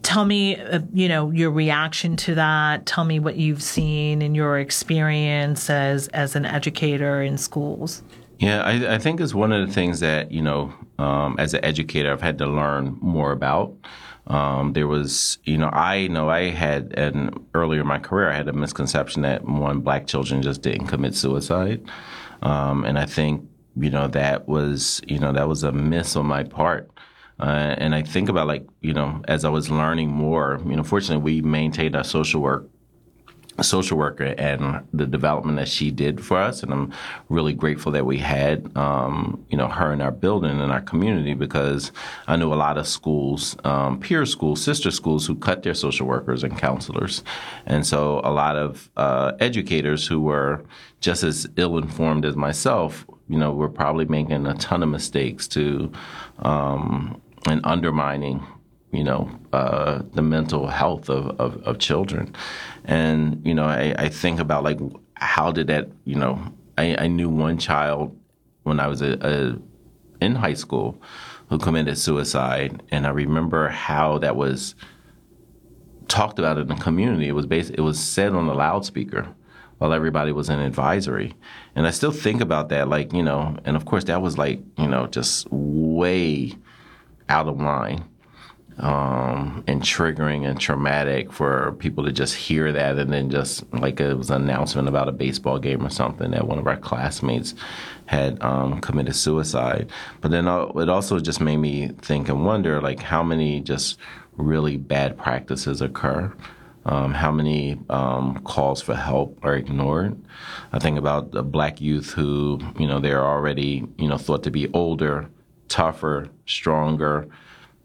Tell me, uh, you know, your reaction to that. Tell me what you've seen in your experience as as an educator in schools. Yeah, I, I think it's one of the things that you know, um, as an educator, I've had to learn more about. Um, there was, you know, I know I had, and earlier in my career, I had a misconception that one, black children just didn't commit suicide. Um, and I think, you know, that was, you know, that was a miss on my part. Uh, and I think about like, you know, as I was learning more, you know, fortunately we maintained our social work social worker and the development that she did for us. And I'm really grateful that we had, um, you know, her in our building and our community because I knew a lot of schools, um, peer schools, sister schools who cut their social workers and counselors. And so a lot of uh, educators who were just as ill informed as myself, you know, were probably making a ton of mistakes to, um, and undermining you know, uh, the mental health of, of, of, children. And, you know, I, I, think about like, how did that, you know, I, I knew one child when I was a, a, in high school who committed suicide. And I remember how that was talked about in the community. It was based, it was said on the loudspeaker while everybody was in advisory. And I still think about that, like, you know, and of course that was like, you know, just way out of line um, and triggering and traumatic for people to just hear that and then just like it was an announcement about a baseball game or something that one of our classmates had um, committed suicide. But then uh, it also just made me think and wonder like how many just really bad practices occur. Um, how many um, calls for help are ignored? I think about the black youth who, you know, they're already, you know, thought to be older, tougher, stronger,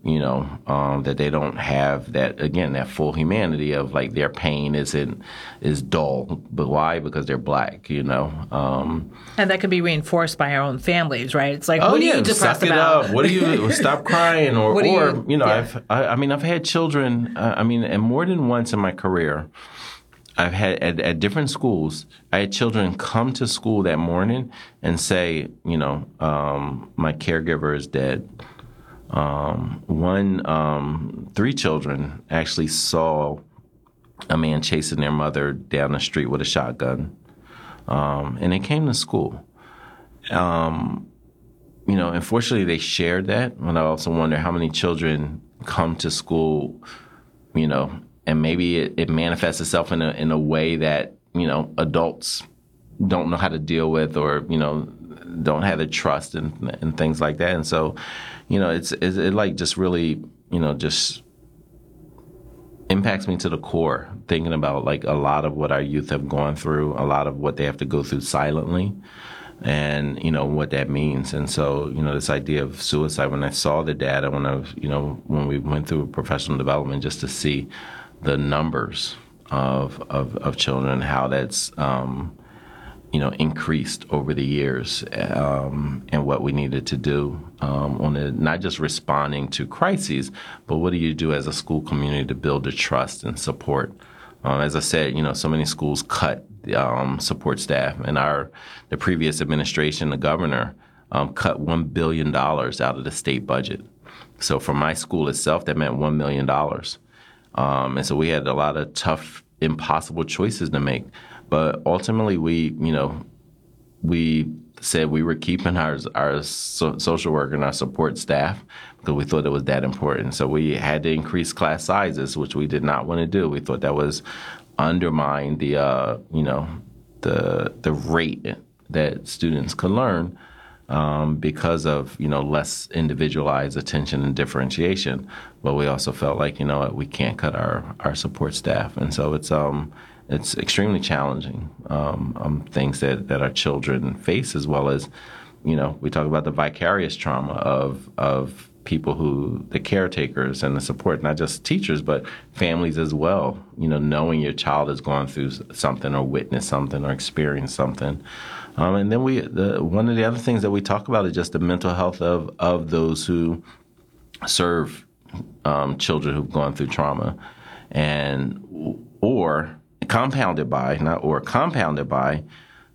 you know, um, that they don't have that again that full humanity of like their pain isn't is dull. But why? Because they're black, you know. Um, and that can be reinforced by our own families, right? It's like, oh what yeah, are you depressed suck it about? up. What do you stop crying or or you, you know? Yeah. I've I, I, mean I've had children. Uh, I mean, and more than once in my career. I've had at, at, different schools. I had children come to school that morning and say, you know, um, my caregiver is dead um, one, um, three children actually saw a man chasing their mother down the street with a shotgun, um, and they came to school. Um, you know, unfortunately, they shared that, and I also wonder how many children come to school, you know, and maybe it, it manifests itself in a in a way that you know adults don't know how to deal with, or you know, don't have the trust and and things like that, and so you know, it's, it's it like just really, you know, just impacts me to the core thinking about like a lot of what our youth have gone through, a lot of what they have to go through silently and you know what that means. And so, you know, this idea of suicide when I saw the data when I was, you know, when we went through professional development just to see the numbers of of, of children, how that's um, you know, increased over the years, um, and what we needed to do um, on the, not just responding to crises, but what do you do as a school community to build the trust and support? Um, as I said, you know, so many schools cut um, support staff, and our the previous administration, the governor, um, cut one billion dollars out of the state budget. So for my school itself, that meant one million dollars, um, and so we had a lot of tough, impossible choices to make. But ultimately, we, you know, we said we were keeping our our so, social worker and our support staff because we thought it was that important. So we had to increase class sizes, which we did not want to do. We thought that was undermine the uh, you know the the rate that students could learn um, because of you know less individualized attention and differentiation. But we also felt like you know what, we can't cut our our support staff, and so it's um it's extremely challenging. Um, um, things that that our children face, as well as you know, we talk about the vicarious trauma of of people who the caretakers and the support, not just teachers, but families as well. You know, knowing your child has gone through something or witnessed something or experienced something. Um, and then we, the, one of the other things that we talk about is just the mental health of of those who serve um, children who've gone through trauma, and or compounded by not or compounded by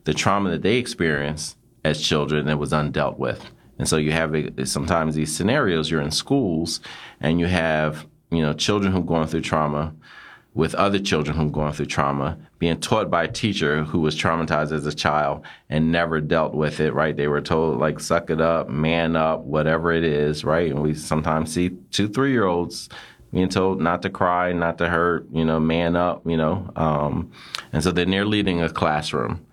the trauma that they experienced as children that was undealt with. And so you have eh, sometimes these scenarios. You're in schools, and you have you know children who've gone through trauma with other children who've gone through trauma, being taught by a teacher who was traumatized as a child and never dealt with it, right? They were told, like, suck it up, man up, whatever it is, right? And we sometimes see two, three year olds being told not to cry, not to hurt, you know, man up, you know. Um, and so then they're leading a classroom.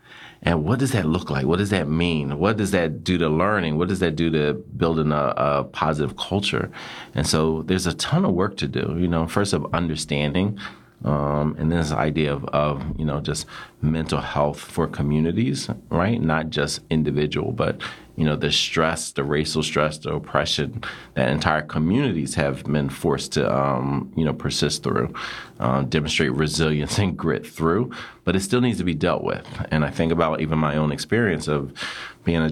And what does that look like? What does that mean? What does that do to learning? What does that do to building a, a positive culture? And so there's a ton of work to do, you know, first of understanding um, and then this idea of, of, you know, just mental health for communities, right? Not just individual, but, you know, the stress, the racial stress, the oppression that entire communities have been forced to, um, you know, persist through, uh, demonstrate resilience and grit through. But it still needs to be dealt with. And I think about even my own experience of being a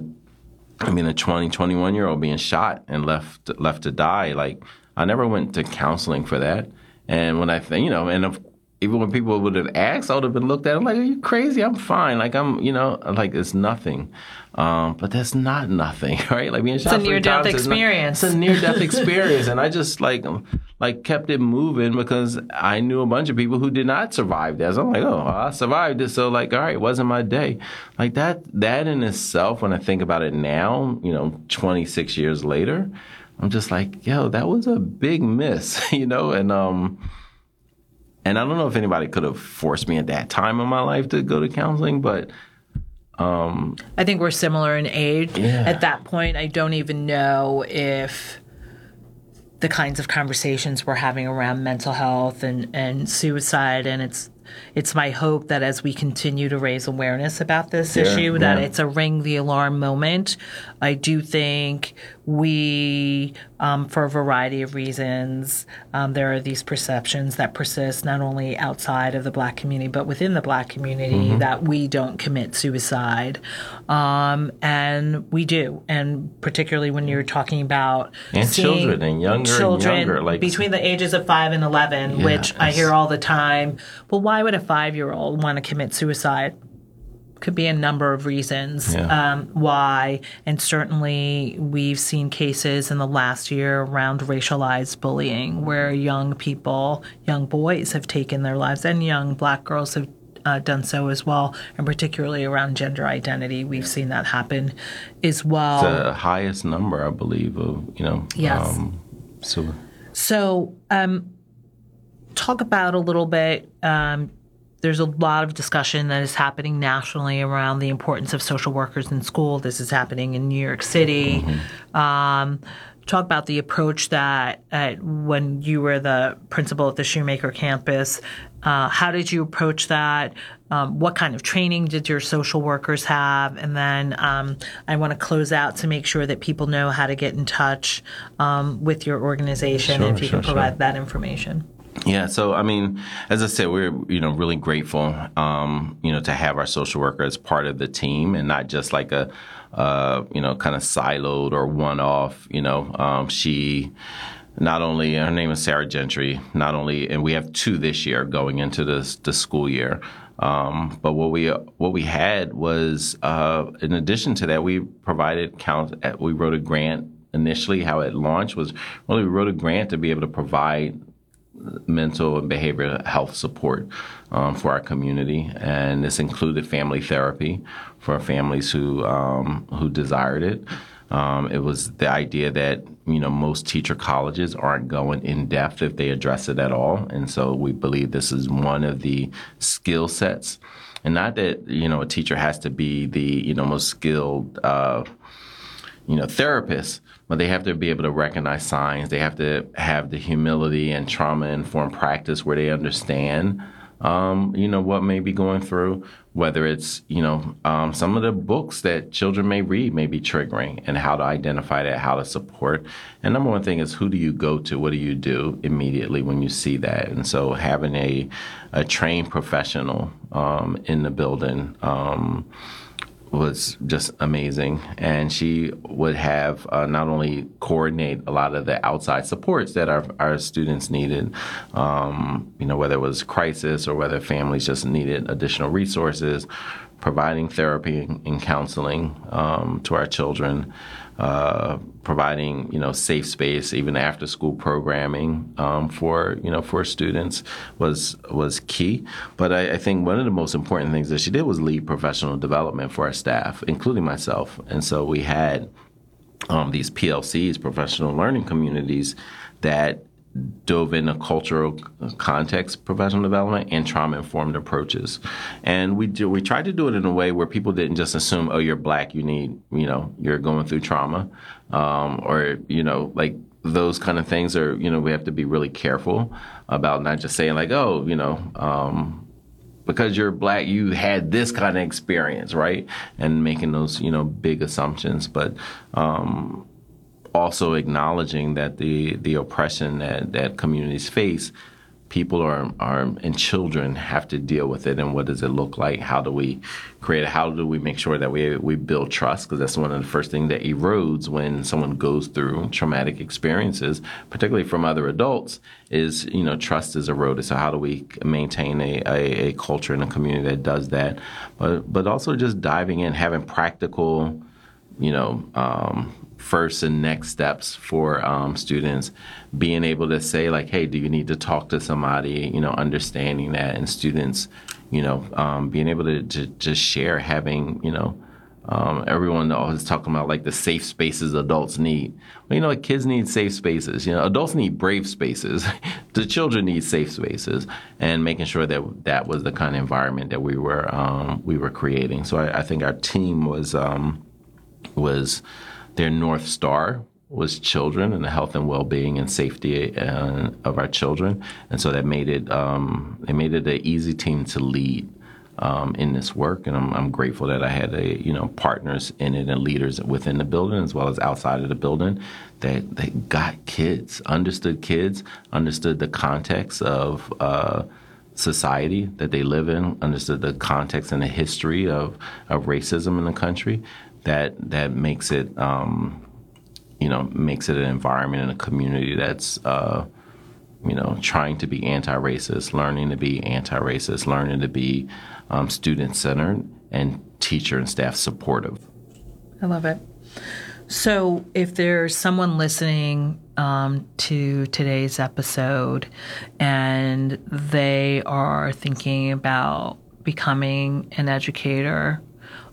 I mean, a 20, 21 year old being shot and left left to die. Like, I never went to counseling for that. And when I think, you know, and if, even when people would have asked, I would have been looked at. I'm like, "Are you crazy? I'm fine. Like I'm, you know, like it's nothing." Um, but that's not nothing, right? Like being shot it's a near death experience. Not, it's a near death experience, and I just like like kept it moving because I knew a bunch of people who did not survive that. So I'm like, oh, I survived it. So like, all right, it wasn't my day. Like that. That in itself, when I think about it now, you know, 26 years later, I'm just like, yo, that was a big miss, you know, and um and I don't know if anybody could have forced me at that time in my life to go to counseling, but um, I think we're similar in age. Yeah. At that point, I don't even know if the kinds of conversations we're having around mental health and, and suicide and it's it's my hope that as we continue to raise awareness about this yeah, issue, that yeah. it's a ring the alarm moment. I do think we, um, for a variety of reasons, um, there are these perceptions that persist not only outside of the black community, but within the black community Mm-hmm. that we don't commit suicide. Um, and we do. And particularly when you're talking about And children and younger and children younger, like- between the ages of five and 11, which I hear all the time. Well, why would a five year old want to commit suicide? Could be a number of reasons Yeah. um, why. And certainly, we've seen cases in the last year around racialized bullying where young people, young boys have taken their lives, and young black girls have uh, done so as well. And particularly around gender identity, we've seen that happen as well. the highest number, I believe, of you know, Yes. um, so So, um, talk about a little bit. Um, there's a lot of discussion that is happening nationally around the importance of social workers in school. This is happening in New York City. Um, talk about the approach that uh, when you were the principal at the Shoemaker campus. Uh, how did you approach that? Um, what kind of training did your social workers have? And then um, I want to close out to make sure that people know how to get in touch um, with your organization Sure, if you sure, can provide sure. that information. Yeah, so I mean, as I said, we're you know really grateful, um, you know, to have our social worker as part of the team and not just like a, uh, you know, kind of siloed or one-off. You know, um, she not only her name is Sarah Gentry, not only, and we have two this year going into this the school year. Um, but what we what we had was, uh, in addition to that, we provided count. We wrote a grant initially. How it launched was really we wrote a grant to be able to provide mental and behavioral health support um, for our community, and this included family therapy for families who um, who desired it. Um, it was the idea that you know most teacher colleges aren't going in depth if they address it at all, and so we believe this is one of the skill sets, and not that you know a teacher has to be the you know most skilled. Uh, you know, therapists, but they have to be able to recognize signs. They have to have the humility and trauma informed practice where they understand um, you know, what may be going through, whether it's, you know, um, some of the books that children may read may be triggering and how to identify that, how to support. And number one thing is who do you go to? What do you do immediately when you see that? And so having a, a trained professional um, in the building, um, was just amazing. And she would have uh, not only coordinate a lot of the outside supports that our, our students needed, um, you know, whether it was crisis or whether families just needed additional resources, providing therapy and counseling um, to our children, uh, providing you know safe space, even after school programming um, for you know for students was was key. But I, I, think one of the most important things that she did was lead professional development for our staff, including myself. And so we had um, these PLCs, professional learning communities, that dove into cultural context professional development and trauma informed approaches. And we do we tried to do it in a way where people didn't just assume oh you're black you need you know you're going through trauma um, or you know like those kind of things are you know we have to be really careful about not just saying like oh you know um, because you're black you had this kind of experience right? And making those you know big assumptions. But um, also acknowledging that the the oppression that, that communities face, people are, are and children have to deal with it. And what does it look like? How do we create? How do we make sure that we we build trust? Because that's one of the first things that erodes when someone goes through traumatic experiences, particularly from other adults. Is you know trust is eroded. So how do we maintain a, a, a culture and a community that does that? But but also just diving in, having practical, you know. Um, first and next steps for um, students. Being able to say like hey do you need to talk to somebody? You know understanding that and students you know um, being able to, just share having you know um, everyone always talking about like the safe spaces adults need. Well, you know like kids need safe spaces. You know adults need brave spaces. The children need safe spaces and making sure that that was the kind of environment that we were um, we were creating. So I, I think our team was um, was their North Star was children and the health and well-being and safety uh, of our children, and so that made it um, made it an easy team to lead um, in this work. And I'm, I'm, grateful that I had a you know partners in it and leaders within the building as well as outside of the building that that got kids, understood kids, understood the context of. Uh, society that they live in, understood the context and the history of, of racism in the country, that that makes it um, you know makes it an environment and a community that's uh, you know trying to be anti-racist, learning to be anti-racist, learning to be um, student-centered and teacher and staff supportive. I love it. So, if there's someone listening um, to today's episode and they are thinking about becoming an educator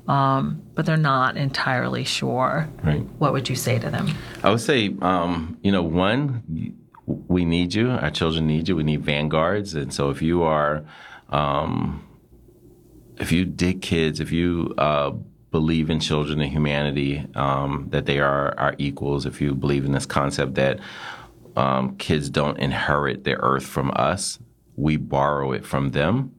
um, but they're not entirely sure. Right. What would you say to them? I would say, um, you know, one, we need you. Our children need you. We need vanguards, and so if you are, um, if you dig kids, if you uh, believe in children and humanity, um, that they are our equals, if you believe in this concept that um, kids don't inherit the earth from us, we borrow it from them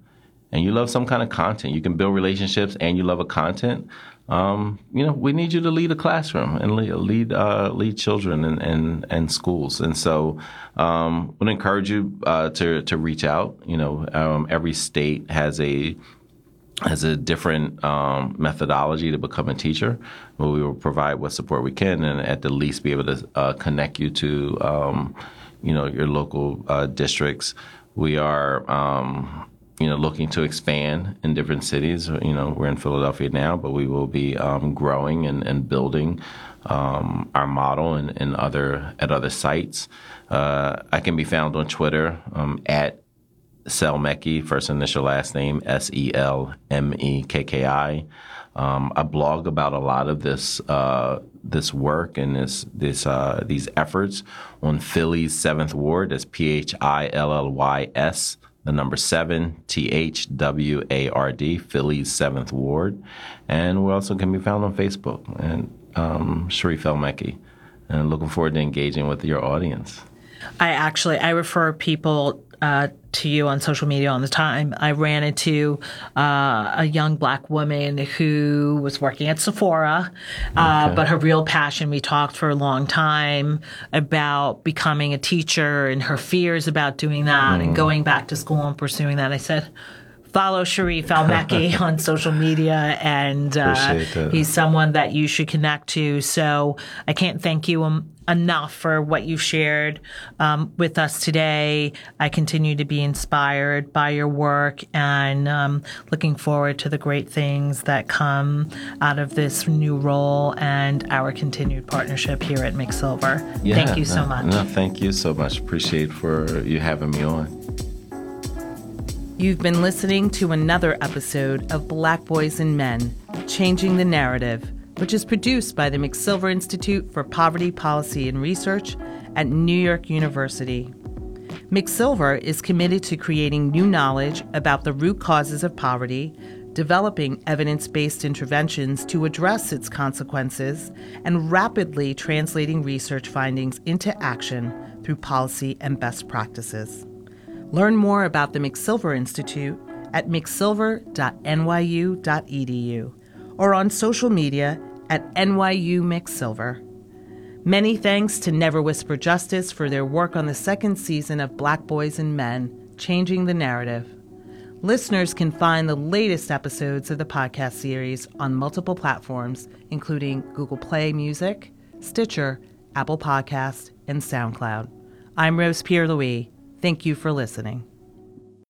and you love some kind of content, you can build relationships and you love a content, um, you know, we need you to lead a classroom and lead lead, uh, lead children and, and, and schools. And so, um, would encourage you uh, to to reach out. You know, um, every state has a has a different um, methodology to become a teacher. But we will provide what support we can, and at the least be able to uh, connect you to um, you know your local uh, districts. We are um, you know, looking to expand in different cities. You know, we're in Philadelphia now, but we will be um, growing and, and building um, our model in, other at other sites. Uh, I can be found on Twitter um, at Selmekki, first initial last name S E L M E K K I. Um, I blog about a lot of this uh, this work and this this uh, these efforts on Philly's Seventh Ward. That's P H I L L Y S the number seven, T H W A R D, Philly's Seventh Ward. And we also can be found on Facebook and um, Sharif El Mekki. And looking forward to engaging with your audience. I actually I refer people uh, to you on social media all the time. I ran into uh, a young black woman who was working at Sephora, uh, okay. but her real passion, we talked for a long time about becoming a teacher and her fears about doing that mm. and going back to school and pursuing that. I said, follow Sharif El Mekki on social media, and uh, he's someone that you should connect to. So I can't thank you um, enough for what you've shared um, with us today. I continue to be inspired by your work and um, looking forward to the great things that come out of this new role and our continued partnership here at McSilver. Yeah, thank you so much. No, thank you so much. Appreciate for you having me on. You've been listening to another episode of Black Boys and Men Changing the Narrative, which is produced by the McSilver Institute for Poverty Policy and Research at New York University. McSilver is committed to creating new knowledge about the root causes of poverty, developing evidence based interventions to address its consequences, and rapidly translating research findings into action through policy and best practices. Learn more about the McSilver Institute at mcsilver.nyu.edu or on social media at NYU McSilver. Many thanks to Never Whisper Justice for their work on the second season of Black Boys and Men Changing the Narrative. Listeners can find the latest episodes of the podcast series on multiple platforms, including Google Play Music, Stitcher, Apple Podcast, and SoundCloud. I'm Rose Pierre Louis. Thank you for listening.